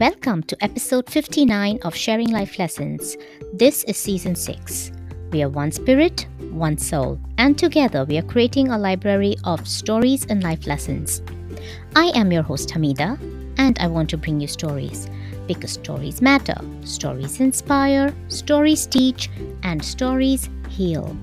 Welcome to episode 59 of Sharing Life Lessons. This is season 6. We are one spirit, one soul, and together we are creating a library of stories and life lessons. I am your host Hamida, and I want to bring you stories because stories matter, stories inspire, stories teach, and stories heal.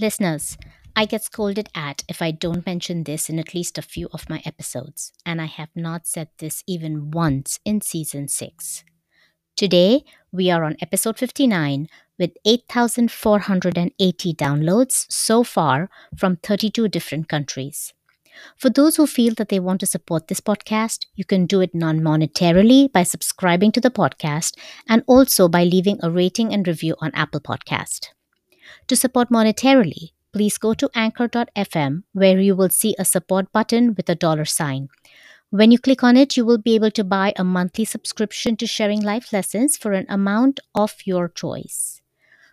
Listeners, I get scolded at if I don't mention this in at least a few of my episodes, and I have not said this even once in season 6. Today, we are on episode 59 with 8,480 downloads so far from 32 different countries. For those who feel that they want to support this podcast, you can do it non monetarily by subscribing to the podcast and also by leaving a rating and review on Apple Podcast. To support monetarily, please go to anchor.fm where you will see a support button with a dollar sign. When you click on it, you will be able to buy a monthly subscription to Sharing Life Lessons for an amount of your choice.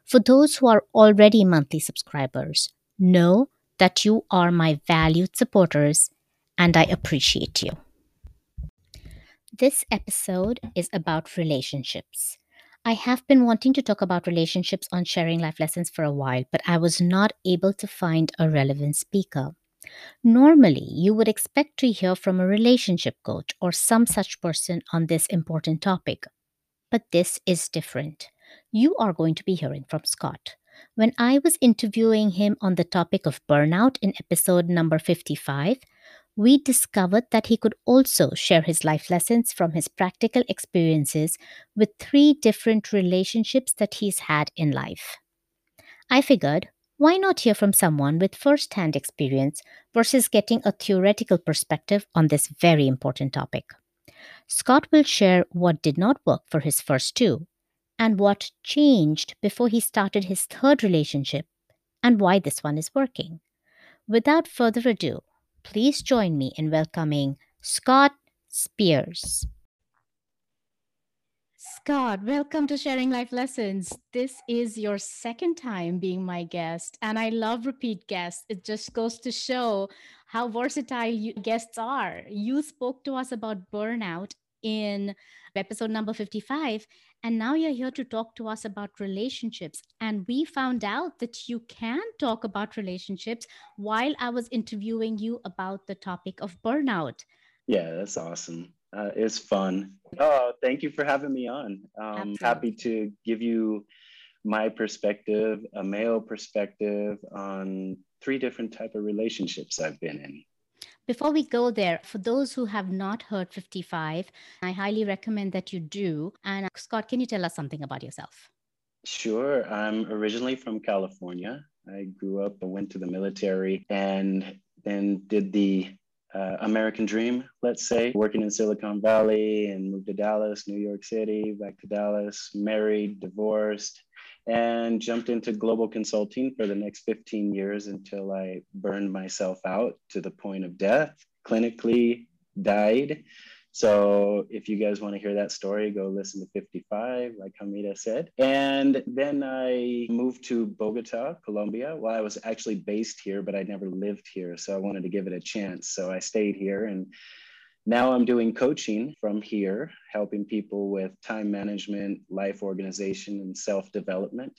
For those who are already monthly subscribers, know that you are my valued supporters and I appreciate you. This episode is about relationships. I have been wanting to talk about relationships on sharing life lessons for a while, but I was not able to find a relevant speaker. Normally, you would expect to hear from a relationship coach or some such person on this important topic. But this is different. You are going to be hearing from Scott. When I was interviewing him on the topic of burnout in episode number 55, we discovered that he could also share his life lessons from his practical experiences with three different relationships that he's had in life. I figured, why not hear from someone with first hand experience versus getting a theoretical perspective on this very important topic? Scott will share what did not work for his first two, and what changed before he started his third relationship, and why this one is working. Without further ado, please join me in welcoming Scott Spears. Scott, welcome to Sharing Life Lessons. This is your second time being my guest, and I love repeat guests. It just goes to show how versatile you guests are. You spoke to us about burnout in episode number 55, and now you're here to talk to us about relationships. And we found out that you can talk about relationships while I was interviewing you about the topic of burnout. Yeah, that's awesome. Uh, it's fun. Oh, thank you for having me on. Um, happy to give you my perspective, a male perspective on three different type of relationships I've been in. Before we go there, for those who have not heard 55, I highly recommend that you do. And uh, Scott, can you tell us something about yourself? Sure. I'm originally from California. I grew up, I went to the military, and then did the uh, American dream, let's say, working in Silicon Valley and moved to Dallas, New York City, back to Dallas, married, divorced, and jumped into global consulting for the next 15 years until I burned myself out to the point of death, clinically died. So if you guys want to hear that story, go listen to 55, like Hamida said. And then I moved to Bogota, Colombia. Well, I was actually based here, but I never lived here. So I wanted to give it a chance. So I stayed here and now I'm doing coaching from here, helping people with time management, life organization, and self development,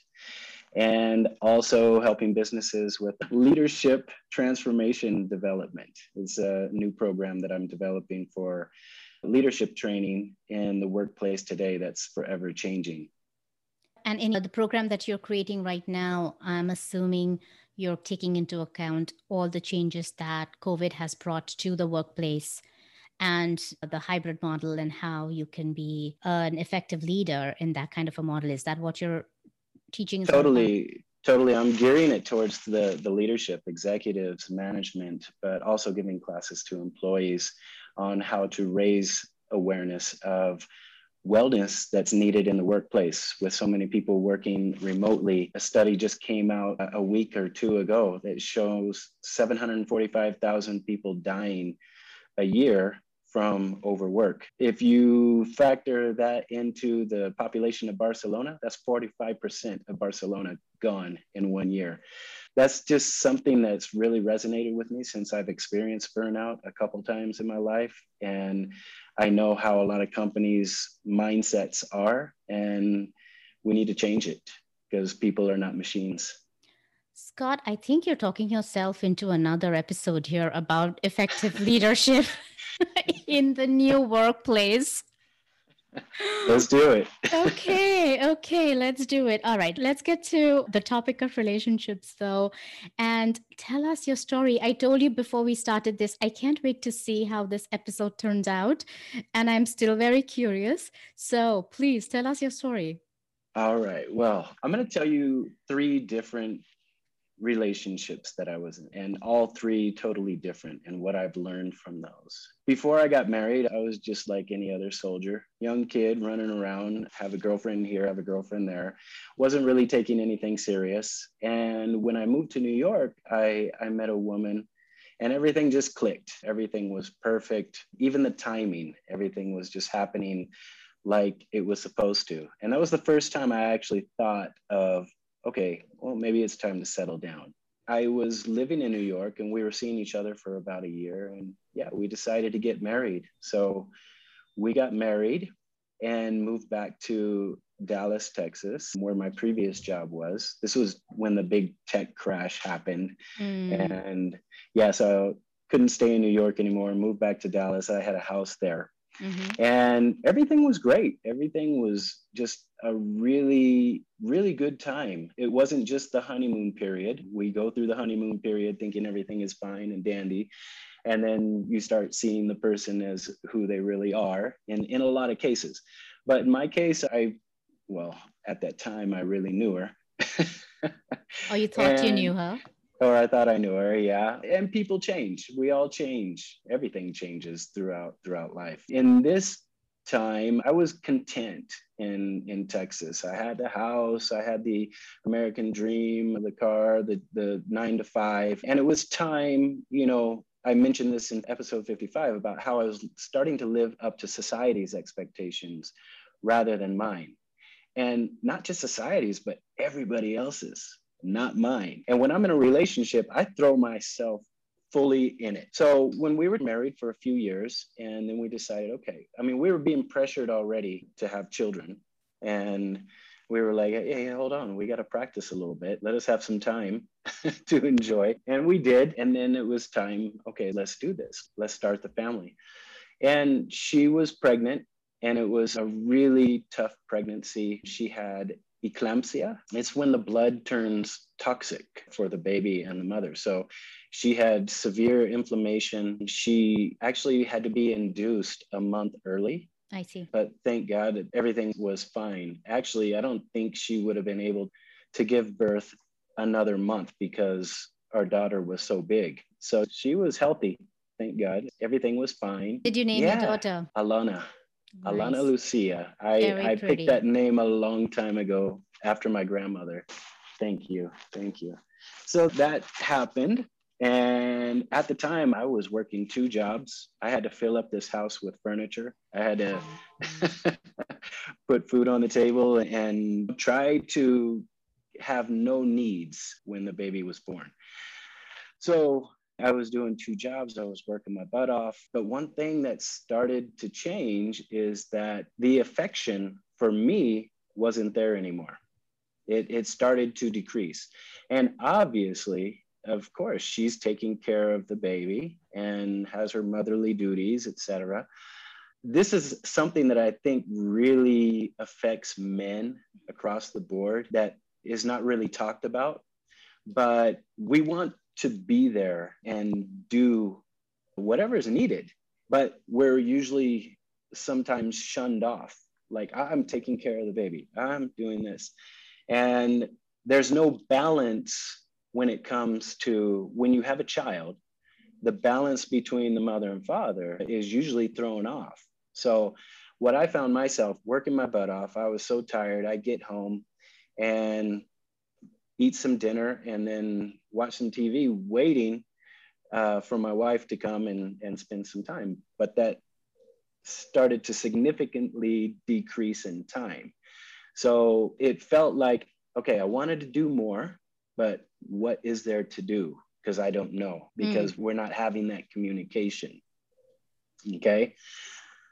and also helping businesses with leadership transformation development. It's a new program that I'm developing for leadership training in the workplace today that's forever changing. And in the program that you're creating right now, I'm assuming you're taking into account all the changes that COVID has brought to the workplace and the hybrid model and how you can be uh, an effective leader in that kind of a model. Is that what you're teaching? Totally. Totally. I'm gearing it towards the, the leadership, executives, management, but also giving classes to employees on how to raise awareness of wellness that's needed in the workplace with so many people working remotely. A study just came out a week or two ago that shows 745,000 people dying a year from overwork. If you factor that into the population of Barcelona, that's 45% of Barcelona gone in one year. That's just something that's really resonated with me since I've experienced burnout a couple times in my life. And I know how a lot of companies' mindsets are, and we need to change it because people are not machines. Scott, I think you're talking yourself into another episode here about effective leadership in the new workplace. Let's do it. okay, okay, let's do it. All right, let's get to the topic of relationships though. And tell us your story. I told you before we started this, I can't wait to see how this episode turns out. And I'm still very curious. So please tell us your story. All right. Well, I'm going to tell you three different relationships that I was in, and all three totally different, and what I've learned from those. Before I got married, I was just like any other soldier, young kid running around, have a girlfriend here, have a girlfriend there. Wasn't really taking anything serious. And when I moved to New York, I, I met a woman and everything just clicked. Everything was perfect. Even the timing, everything was just happening like it was supposed to. And that was the first time I actually thought of okay, well, maybe it's time to settle down. I was living in New York and we were seeing each other for about a year. And yeah, we decided to get married. So we got married and moved back to Dallas, Texas, where my previous job was. This was when the big tech crash happened. Mm. And yeah, so couldn't stay in New York anymore, moved back to Dallas. I had a house there. Mm-hmm. And everything was great. Everything was just a really, really good time. It wasn't just the honeymoon period. We go through the honeymoon period thinking everything is fine and dandy. And then you start seeing the person as who they really are and in a lot of cases. But in my case, I, well, at that time, I really knew her. oh, you thought and, you knew her? Or I thought I knew her. Yeah, and people change. We all change. Everything changes throughout throughout life. In this time, I was content in in Texas. I had the house. I had the American dream, the car, the the nine to five, and it was time. You know, I mentioned this in episode 55 about how I was starting to live up to society's expectations rather than mine. And not just society's, but everybody else's not mine. And when I'm in a relationship, I throw myself fully in it. So when we were married for a few years, and then we decided, okay, I mean, we were being pressured already to have children. And we were like, hey, hold on, we got to practice a little bit. Let us have some time to enjoy. And we did. And then it was time, okay, let's do this. Let's start the family. And she was pregnant, and it was a really tough pregnancy. She had eclampsia. It's when the blood turns toxic for the baby and the mother. So she had severe inflammation. She actually had to be induced a month early. I see. But thank God that everything was fine. Actually, I don't think she would have been able to give birth another month because our daughter was so big. So she was healthy. Thank God. Everything was fine. Did you name yeah. your daughter? Alana. Nice. Alana Lucia. I, I picked that name a long time ago after my grandmother. Thank you. Thank you. So that happened. And at the time, I was working two jobs. I had to fill up this house with furniture. I had to put food on the table and try to have no needs when the baby was born. So I was doing two jobs, I was working my butt off. But one thing that started to change is that the affection for me wasn't there anymore. It, it started to decrease. And obviously, of course, she's taking care of the baby and has her motherly duties, etc. This is something that I think really affects men across the board that is not really talked about. But we want to be there and do whatever is needed. But we're usually sometimes shunned off. Like, I'm taking care of the baby, I'm doing this. And there's no balance when it comes to when you have a child, the balance between the mother and father is usually thrown off. So, what I found myself working my butt off, I was so tired. I get home and eat some dinner and then watch some TV, waiting uh, for my wife to come and, and spend some time. But that started to significantly decrease in time. So it felt like, okay, I wanted to do more, but what is there to do? Because I don't know, because mm. we're not having that communication. Okay.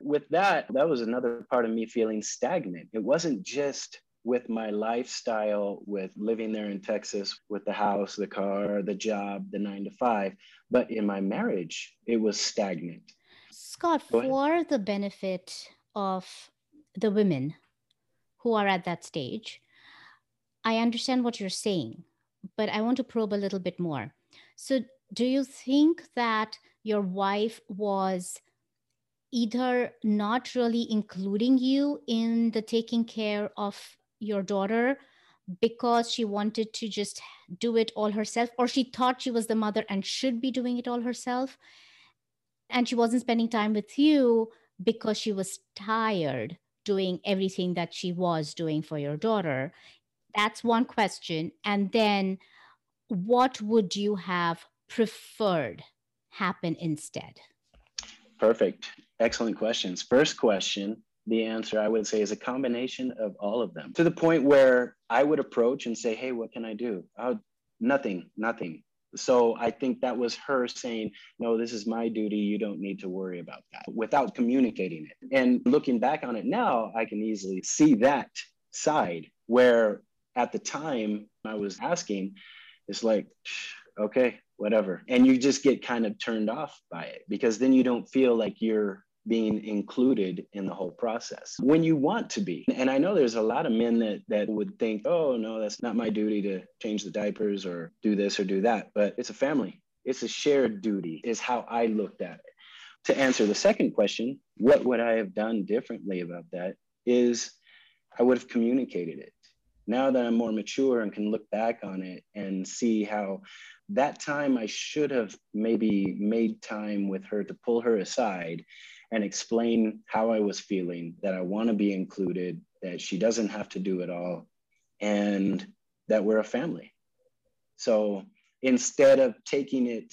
With that, that was another part of me feeling stagnant. It wasn't just with my lifestyle, with living there in Texas, with the house, the car, the job, the nine to five, but in my marriage, it was stagnant. Scott, for the benefit of the women who are at that stage, I understand what you're saying, but I want to probe a little bit more. So, do you think that your wife was either not really including you in the taking care of your daughter because she wanted to just do it all herself, or she thought she was the mother and should be doing it all herself? And she wasn't spending time with you because she was tired doing everything that she was doing for your daughter. That's one question. And then, what would you have preferred happen instead? Perfect. Excellent questions. First question the answer I would say is a combination of all of them to the point where I would approach and say, Hey, what can I do? Oh, nothing, nothing. So I think that was her saying, No, this is my duty. You don't need to worry about that without communicating it. And looking back on it now, I can easily see that side where at the time I was asking, it's like, okay, whatever. And you just get kind of turned off by it because then you don't feel like you're being included in the whole process when you want to be. And I know there's a lot of men that that would think, "Oh, no, that's not my duty to change the diapers or do this or do that." But it's a family. It's a shared duty is how I looked at it. To answer the second question, what would I have done differently about that is I would have communicated it. Now that I'm more mature and can look back on it and see how that time I should have maybe made time with her to pull her aside and explain how I was feeling, that I want to be included, that she doesn't have to do it all, and that we're a family. So instead of taking it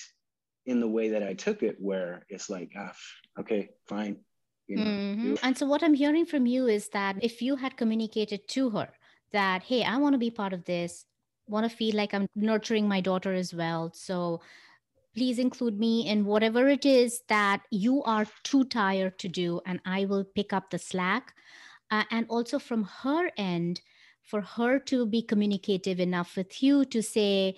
in the way that I took it, where it's like, ah, okay, fine. You know, mm-hmm. And so, what I'm hearing from you is that if you had communicated to her that, hey, I want to be part of this, want to feel like I'm nurturing my daughter as well. So, please include me in whatever it is that you are too tired to do, and I will pick up the slack. Uh, and also from her end, for her to be communicative enough with you to say,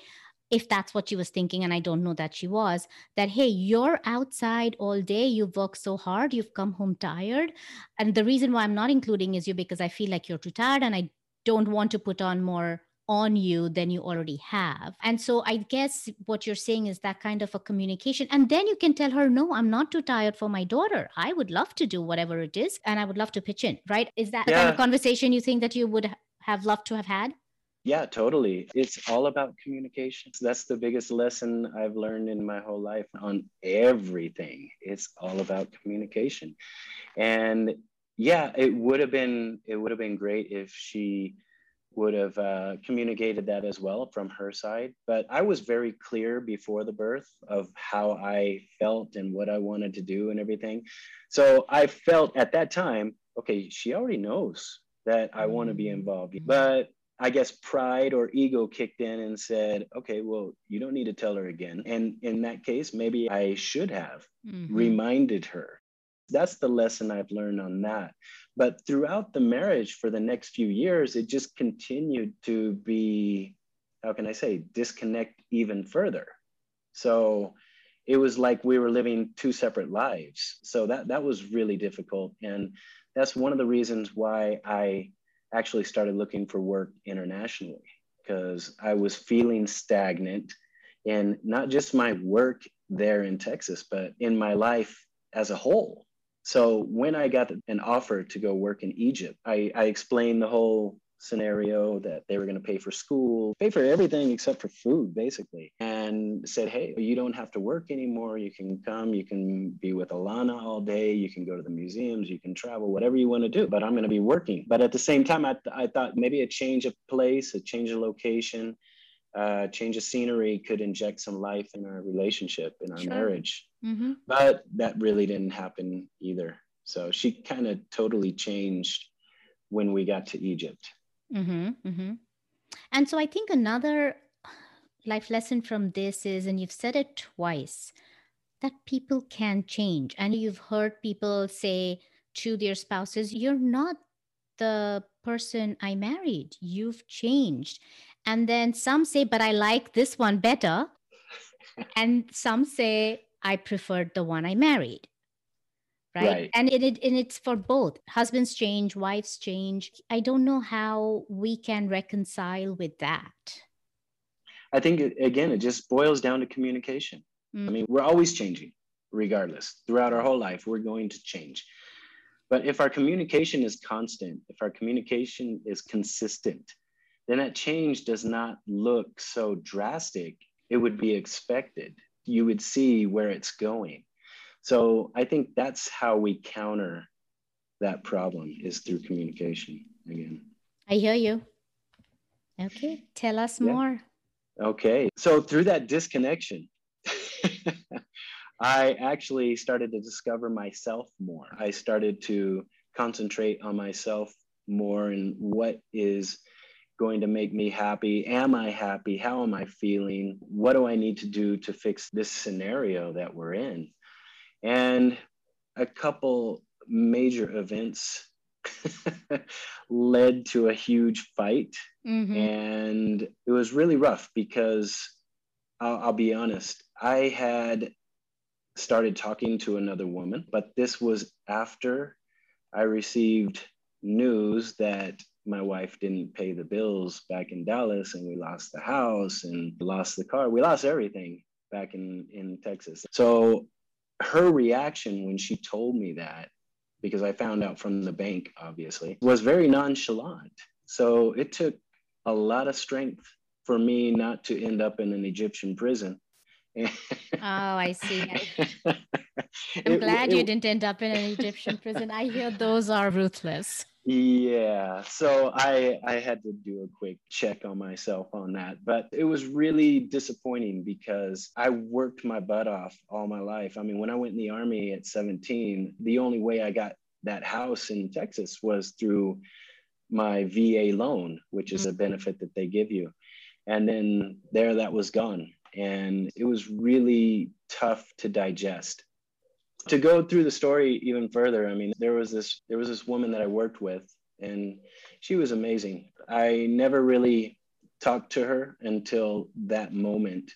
if that's what she was thinking, and I don't know that she was, that, hey, you're outside all day, you've worked so hard, you've come home tired. And the reason why I'm not including is you because I feel like you're too tired and I don't want to put on more on you than you already have. And so I guess what you're saying is that kind of a communication. And then you can tell her, no, I'm not too tired for my daughter. I would love to do whatever it is and I would love to pitch in, right? Is that yeah. the kind of conversation you think that you would have loved to have had? Yeah, totally. It's all about communication. That's the biggest lesson I've learned in my whole life on everything. It's all about communication. And yeah, it would have been it would have been great if she would have uh, communicated that as well from her side. But I was very clear before the birth of how I felt and what I wanted to do and everything. So I felt at that time, okay, she already knows that I want to be mm-hmm. involved. But I guess pride or ego kicked in and said, okay, well, you don't need to tell her again. And in that case, maybe I should have mm-hmm. reminded her. That's the lesson I've learned on that. But throughout the marriage for the next few years, it just continued to be, how can I say, disconnect even further. So it was like we were living two separate lives. So that that was really difficult. And that's one of the reasons why I actually started looking for work internationally, because I was feeling stagnant in not just my work there in Texas, but in my life as a whole. So when I got an offer to go work in Egypt, I, I explained the whole scenario that they were going to pay for school, pay for everything except for food, basically, and said, Hey, you don't have to work anymore. You can come, you can be with Alana all day, you can go to the museums, you can travel, whatever you want to do, but I'm going to be working. But at the same time, I, I thought maybe a change of place, a change of location, uh, change of scenery could inject some life in our relationship, in our sure. marriage. Mm-hmm. But that really didn't happen either. So she kind of totally changed when we got to Egypt. Mm-hmm, mm-hmm. And so I think another life lesson from this is, and you've said it twice, that people can change. And you've heard people say to their spouses, You're not the person I married. You've changed. And then some say, But I like this one better. and some say, I preferred the one I married. Right? right. And it, it and it's for both. Husbands change, wives change. I don't know how we can reconcile with that. I think again, it just boils down to communication. Mm. I mean, we're always changing, regardless. Throughout our whole life, we're going to change. But if our communication is constant, if our communication is consistent, then that change does not look so drastic. It would be expected. You would see where it's going. So I think that's how we counter that problem is through communication again. I hear you. Okay, tell us yeah. more. Okay, so through that disconnection, I actually started to discover myself more. I started to concentrate on myself more and what is going to make me happy. Am I happy? How am I feeling? What do I need to do to fix this scenario that we're in? And a couple major events led to a huge fight. Mm-hmm. And it was really rough because I'll, I'll be honest, I had started talking to another woman, but this was after I received news that my wife didn't pay the bills back in Dallas and we lost the house and lost the car. We lost everything back in, in Texas. So her reaction when she told me that, because I found out from the bank, obviously, was very nonchalant. So it took a lot of strength for me not to end up in an Egyptian prison oh, I see. I'm it, glad it, you didn't end up in an Egyptian prison. I hear those are ruthless. Yeah, so I I had to do a quick check on myself on that, but it was really disappointing because I worked my butt off all my life. I mean, when I went in the army at 17, the only way I got that house in Texas was through my VA loan, which is a mm-hmm. benefit that they give you. And then there that was gone and it was really tough to digest to go through the story even further i mean there was this there was this woman that i worked with and she was amazing i never really talked to her until that moment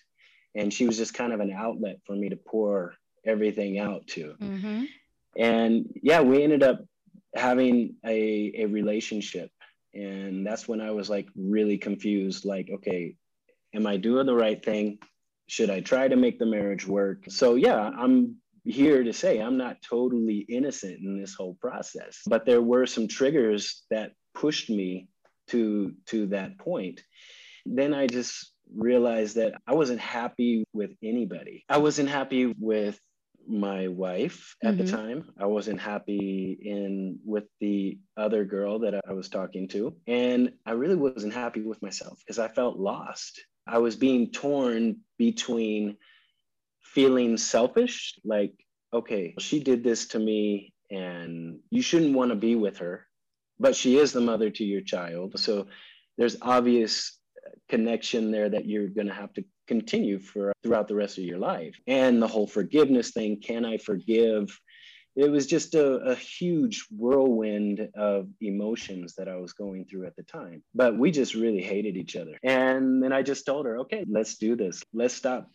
and she was just kind of an outlet for me to pour everything out to mm-hmm. and yeah we ended up having a, a relationship and that's when i was like really confused like okay am I doing the right thing? Should I try to make the marriage work? So, yeah, I'm here to say I'm not totally innocent in this whole process, but there were some triggers that pushed me to to that point. Then I just realized that I wasn't happy with anybody. I wasn't happy with my wife at mm-hmm. the time. I wasn't happy in with the other girl that I was talking to, and I really wasn't happy with myself because I felt lost. I was being torn between feeling selfish, like, okay, she did this to me and you shouldn't want to be with her, but she is the mother to your child. So there's obvious uh, connection there that you're going to have to continue for throughout the rest of your life. And the whole forgiveness thing, can I forgive? it was just a, a, huge whirlwind of emotions that I was going through at the time. But we just really hated each other. And then I just told her, okay, let's do this. Let's stop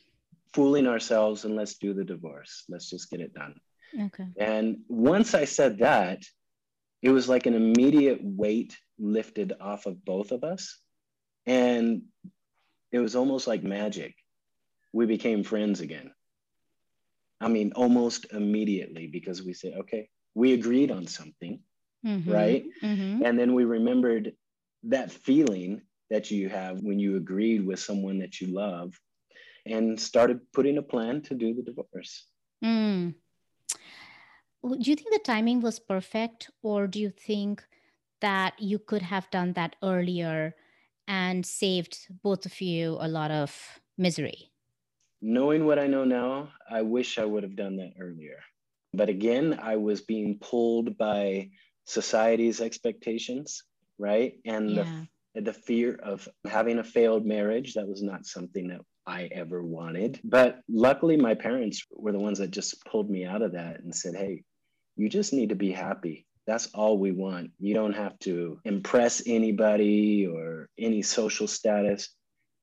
fooling ourselves and let's do the divorce. Let's just get it done. Okay. And once I said that, it was like an immediate weight lifted off of both of us. And it was almost like magic. We became friends again. I mean, almost immediately because we said, okay, we agreed on something, mm-hmm. right? Mm-hmm. And then we remembered that feeling that you have when you agreed with someone that you love and started putting a plan to do the divorce. Mm. Do you think the timing was perfect, or do you think that you could have done that earlier and saved both of you a lot of misery? knowing what I know now, I wish I would have done that earlier. But again, I was being pulled by society's expectations, right? And yeah. the, the fear of having a failed marriage. That was not something that I ever wanted. But luckily, my parents were the ones that just pulled me out of that and said, hey, you just need to be happy. That's all we want. You don't have to impress anybody or any social status.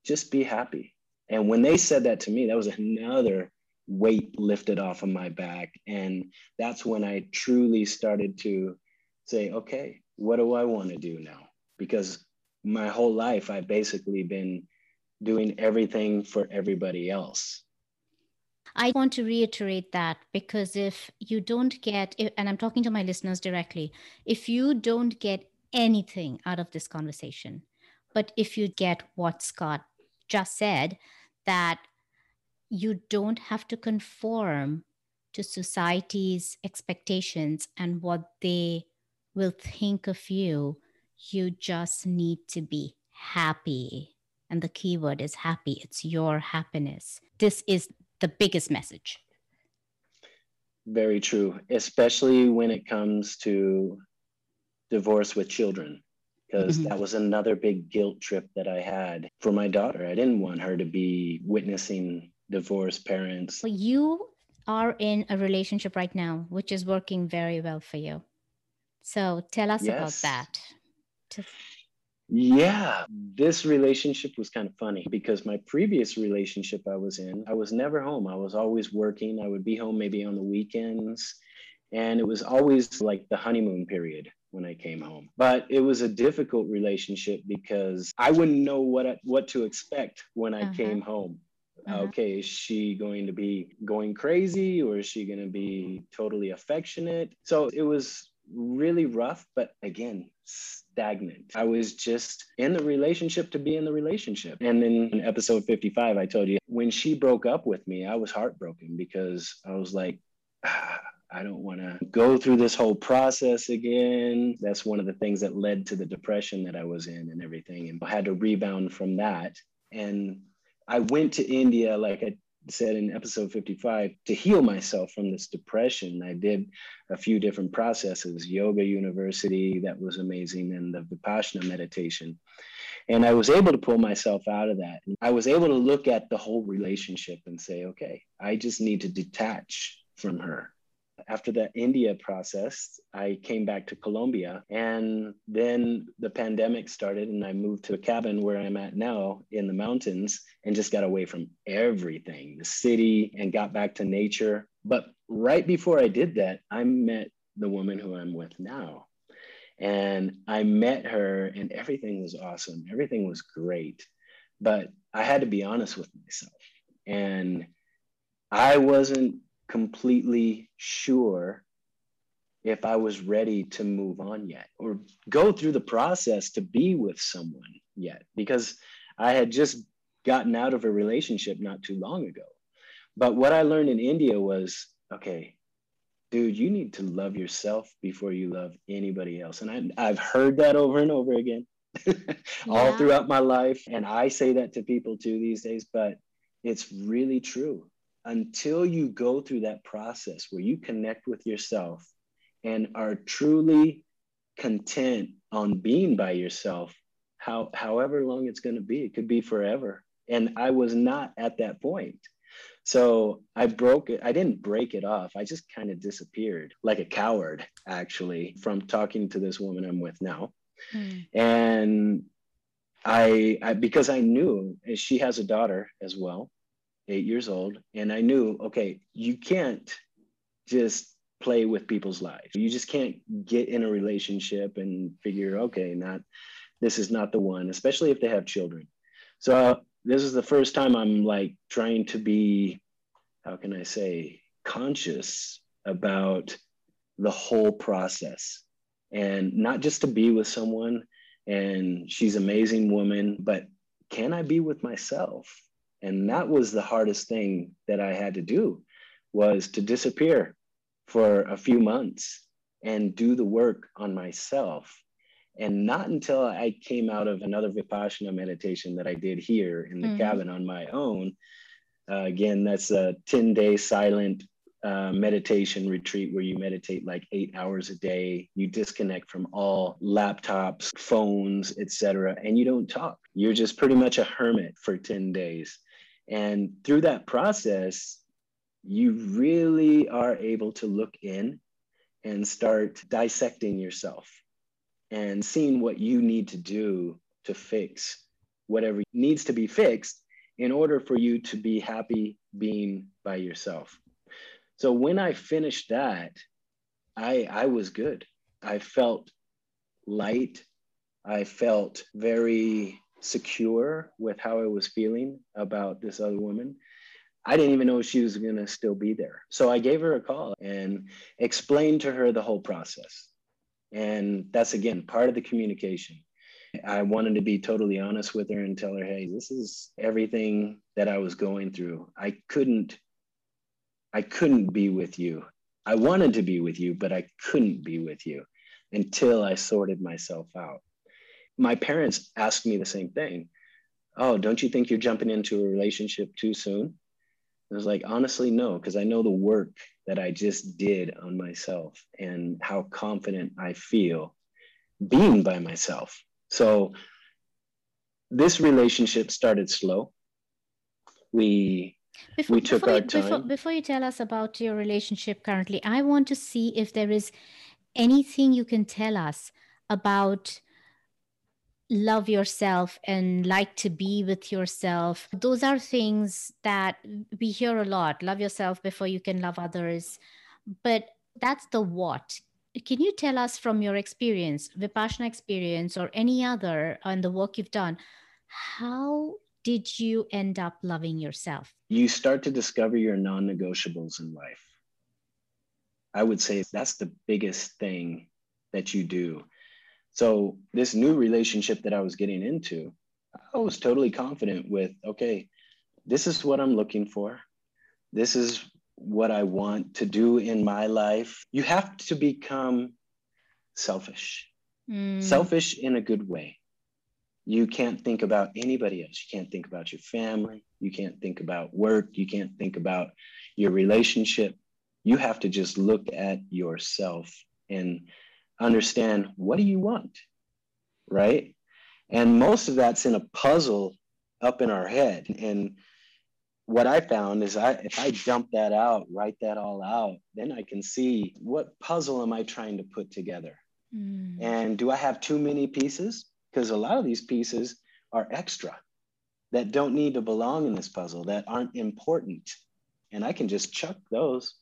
Just be happy. And when they said that to me, that was another weight lifted off of my back. And that's when I truly started to say, okay, what do I want to do now? Because my whole life, I've basically been doing everything for everybody else. I want to reiterate that because if you don't get, and I'm talking to my listeners directly, if you don't get anything out of this conversation, but if you get what Scott just said, that you don't have to conform to society's expectations and what they will think of you, you just need to be happy. And the key word is happy. It's your happiness. This is the biggest message. Very true, especially when it comes to divorce with children, because mm-hmm. that was another big guilt trip that I had for my daughter. I didn't want her to be witnessing divorced parents. Well, you are in a relationship right now, which is working very well for you. So tell us yes. about that. Yeah, this relationship was kind of funny because my previous relationship I was in, I was never home. I was always working. I would be home maybe on the weekends. And it was always like the honeymoon period when I came home. But it was a difficult relationship because I wouldn't know what what to expect when I uh-huh. came home. Uh-huh. Okay, is she going to be going crazy or is she going to be totally affectionate? So it was really rough, but again, stagnant. I was just in the relationship to be in the relationship. And then in episode 55, I told you when she broke up with me, I was heartbroken because I was like, ah, I don't want to go through this whole process again. That's one of the things that led to the depression that I was in and everything. And I had to rebound from that. And I went to India, like I said in episode 55 to heal myself from this depression i did a few different processes yoga university that was amazing and the vipassana meditation. And i was able to pull myself out of that. I was able to look at the whole relationship and say okay i just need to detach from her after the India process, I came back to Colombia. And then the pandemic started, and I moved to a cabin where I'm at now in the mountains and just got away from everything the city and got back to nature. But right before I did that, I met the woman who I'm with now. And I met her, and everything was awesome. Everything was great. But I had to be honest with myself. And I wasn't completely sure if I was ready to move on yet or go through the process to be with someone yet because I had just gotten out of a relationship not too long ago. But what I learned in India was okay, dude, you need to love yourself before you love anybody else. And I, have heard that over and over again all throughout my life. And I say that to people too these days, but it's really true until you go through that process where you connect with yourself and are truly content on being by yourself how however long it's going to be it could be forever. And i was not at that point. So i broke it i didn't break it off. I just kind of disappeared like a coward actually from talking to this woman i'm with now. Mm. and I, I because i knew she has a daughter as well eight years old, and I knew, okay, you can't just play with people's lives. You just can't get in a relationship and figure, okay, not this is not the one, especially if they have children. So uh, this is the first time I'm like trying to be, how can I say, conscious about the whole process and not just to be with someone and she's amazing woman, but can I be with myself? And that was the hardest thing that i had to do was to disappear for a few months and do the work on myself. And not until i came out of another vipassana meditation that i did here in the mm-hmm. cabin on my own. Uh, again that's a 10 day silent uh, meditation retreat where you meditate like eight hours a day. You disconnect from all laptops phones etc and you don't talk. You're just pretty much a hermit for 10 days and through that process you really are able to look in and start dissecting yourself and seeing what you need to do to fix whatever needs to be fixed in order for you to be happy being by yourself. So when I finished that, I I was good. I felt light. I felt very secure with how I was feeling about this other woman. I didn't even know she was going to still be there. So I gave her a call and explained to her the whole process. And that's again part of the communication. I wanted to be totally honest with her and tell her, hey, this is everything that I was going through. I couldn't, I couldn't be with you. I wanted to be with you, but I couldn't be with you until I sorted myself out. My parents asked me the same thing. Oh, don't you think you're jumping into a relationship too soon? I was like, honestly, no, because I know the work that I just did on myself and how confident I feel being by myself. So this relationship started slow. We before, we took before our you, time. Before, before you tell us about your relationship currently, I want to see if there is anything you can tell us about love yourself and like to be with yourself. Those are things that we hear a lot. Love yourself before you can love others. But that's the what. Can you tell us from your experience, Vipassana experience, or any other and the work you've done, how did you end up loving yourself? You start to discover your non negotiables in life. I would say that's the biggest thing that you do so this new relationship that I was getting into, I was totally confident with, okay, this is what I'm looking for. This is what I want to do in my life. You have to become selfish, mm. selfish in a good way. You can't think about anybody else. You can't think about your family. You can't think about work. You can't think about your relationship. You have to just look at yourself and understand what do you want, right? And most of that's in a puzzle up in our head. And what I found is I if I dump that out, write that all out, then I can see what puzzle am I trying to put together? Mm. And do I have too many pieces? Because a lot of these pieces are extra that don't need to belong in this puzzle, that aren't important. And I can just chuck those.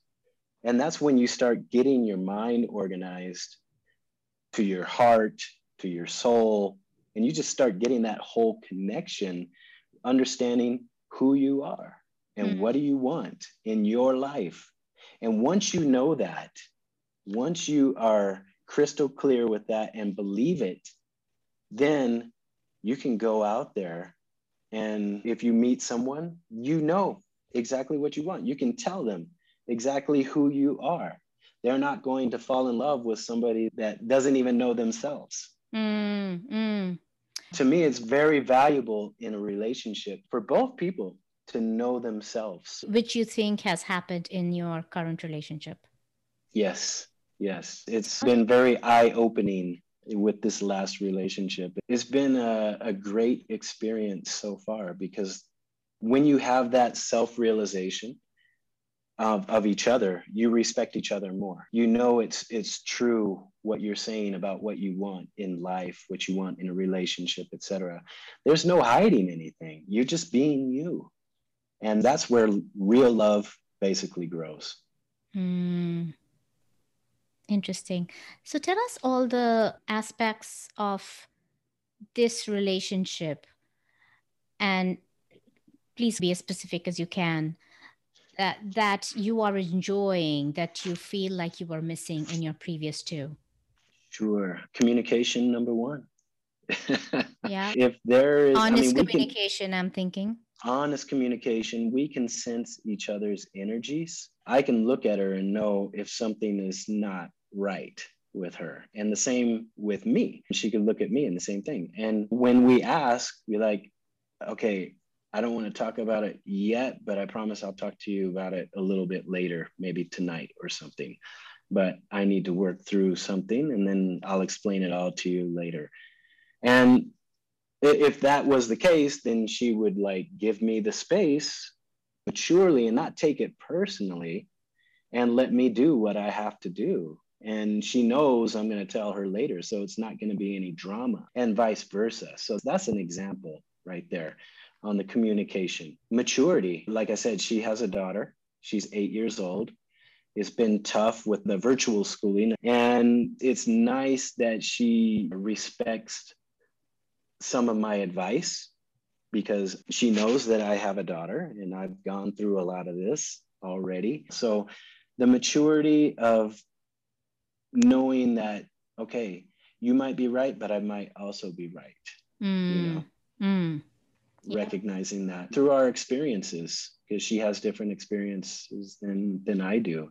And that's when you start getting your mind organized to your heart, to your soul, and you just start getting that whole connection, understanding who you are and mm-hmm. what do you want in your life. And once you know that, once you are crystal clear with that and believe it, then you can go out there and if you meet someone, you know exactly what you want. You can tell them exactly who you are they're not going to fall in love with somebody that doesn't even know themselves. Mm, mm. To me, it's very valuable in a relationship for both people to know themselves. Which you think has happened in your current relationship? Yes, yes. It's been very eye opening with this last relationship. It's been a, a great experience so far because when you have that self realization, of, of each other, you respect each other more. You know it's it's true what you're saying about what you want in life, what you want in a relationship, etc. There's no hiding anything. You're just being you. And that's where real love basically grows. Mm. Interesting. So tell us all the aspects of this relationship and please be as specific as you can that that you are enjoying that you feel like you were missing in your previous two? Sure. Communication number one. Yeah. If there is honest I mean, communication can, i'm thinking. Honest communication. We can sense each other's energies. I can look at her and know if something is not right with her. And the same with me. She could look at me and the same thing. And when we ask we're like okay I don't want to talk about it yet, but I promise I'll talk to you about it a little bit later, maybe tonight or something. But I need to work through something and then I'll explain it all to you later. And if that was the case, then she would like give me the space maturely and not take it personally and let me do what I have to do. And she knows I'm going to tell her later. So it's not going to be any drama and vice versa. So that's an example right there on the communication. Maturity, like I said, she has a daughter. She's eight years old. It's been tough with the virtual schooling. And it's nice that she respects some of my advice because she knows that I have a daughter and I've gone through a lot of this already. So the maturity of knowing that, okay, you might be right, but I might also be right. Mm. You know, mm. Yeah. recognizing that through our experiences, because she has different experiences than than I do.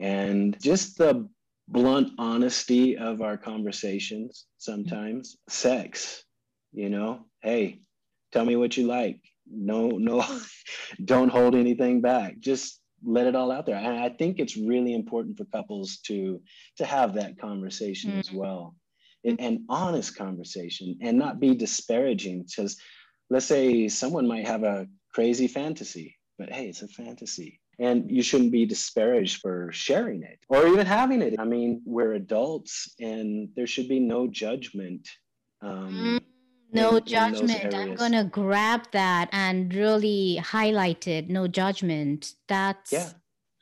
And just the blunt honesty of our conversations sometimes, sex, you know, hey, tell me what you like. No, no, don't hold anything back. Just let it all out there. And I think it's really important for couples to to have that conversation mm-hmm. as well, an honest conversation, and not be disparaging. Because let's say someone might have a crazy fantasy, but hey, it's a fantasy. And you shouldn't be disparaged for sharing it or even having it. I mean, we're adults and there should be no judgment. Um, mm no judgment. I'm gonna grab that and really highlight it. No judgment. That's yeah.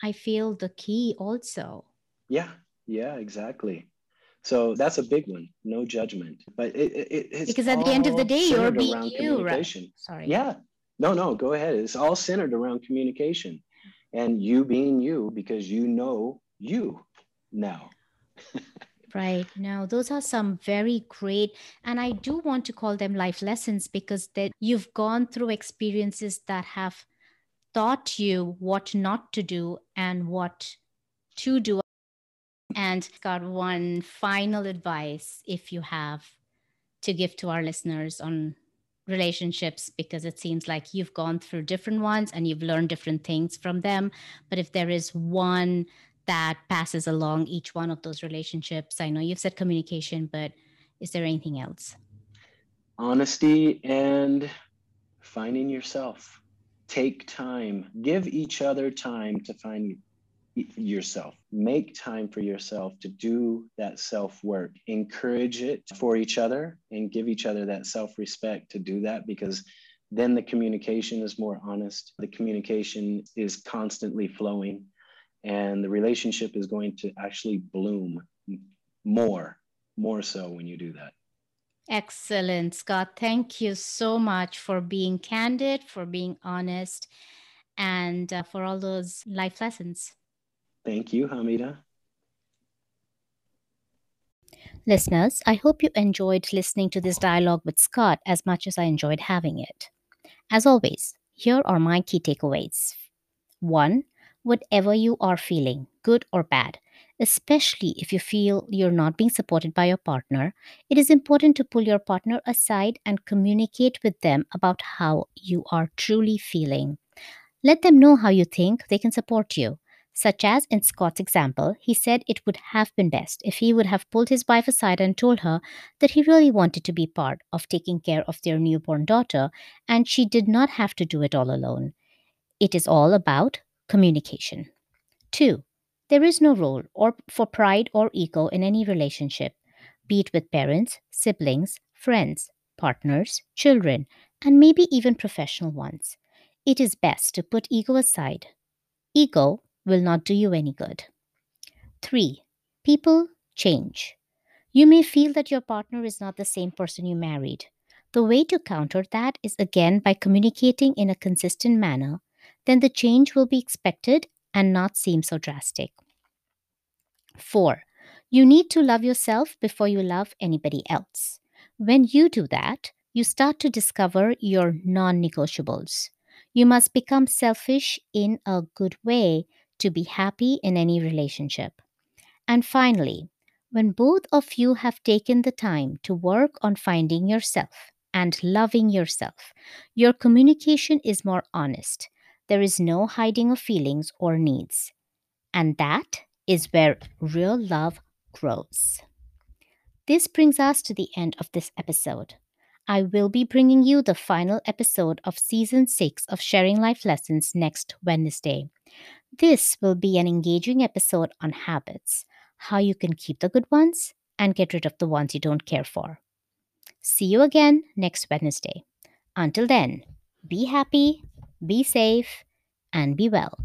I feel the key also. Yeah. Yeah exactly so that's a big one no judgment. But it, it it's because at the end of the day you're being you right? sorry. Yeah. No no go ahead. It's all centered around communication and you being you because you know you now. Right. Now, those are some very great, and I do want to call them life lessons because that you've gone through experiences that have taught you what not to do and what to do. And got one final advice if you have to give to our listeners on relationships because it seems like you've gone through different ones and you've learned different things from them. But if there is one that passes along each one of those relationships? I know you've said communication, but is there anything else? Honesty and finding yourself. Take time, give each other time to find yourself. Make time for yourself to do that self work. Encourage it for each other and give each other that self respect to do that because then the communication is more honest. The communication is constantly flowing and the relationship is going to actually bloom more more so when you do that excellent scott thank you so much for being candid for being honest and uh, for all those life lessons thank you hamida listeners i hope you enjoyed listening to this dialogue with scott as much as i enjoyed having it as always here are my key takeaways one whatever you are feeling, good or bad, especially if you feel you're not being supported by your partner, it is important to pull your partner aside and communicate with them about how you are truly feeling. Let them know how you think they can support you. Such as in Scott's example, he said it would have been best if he would have pulled his wife aside and told her that he really wanted to be part of taking care of their newborn daughter and she did not have to do it all alone. It is all about communication. Two, there is no role or for pride or ego in any relationship, be it with parents, siblings, friends, partners, children, and maybe even professional ones. It is best to put ego aside. Ego will not do you any good. 3. People change. You may feel that your partner is not the same person you married. The way to counter that is again by communicating in a consistent manner then the change will be expected and not seem so drastic. 4. You need to love yourself before you love anybody else. When you do that, you start to discover your non negotiables. You must become selfish in a good way to be happy in any relationship. And finally, when both of you have taken the time to work on finding yourself, and loving yourself. Your communication is more honest. There is no hiding of feelings or needs. And that is where real love grows. This brings us to the end of this episode. I will be bringing you the final episode of season 6 of Sharing Life Lessons next Wednesday. This will be an engaging episode on habits, how you can keep the good ones and get rid of the ones you don't care for. See you again next Wednesday. Until then, be happy, be safe, and be well.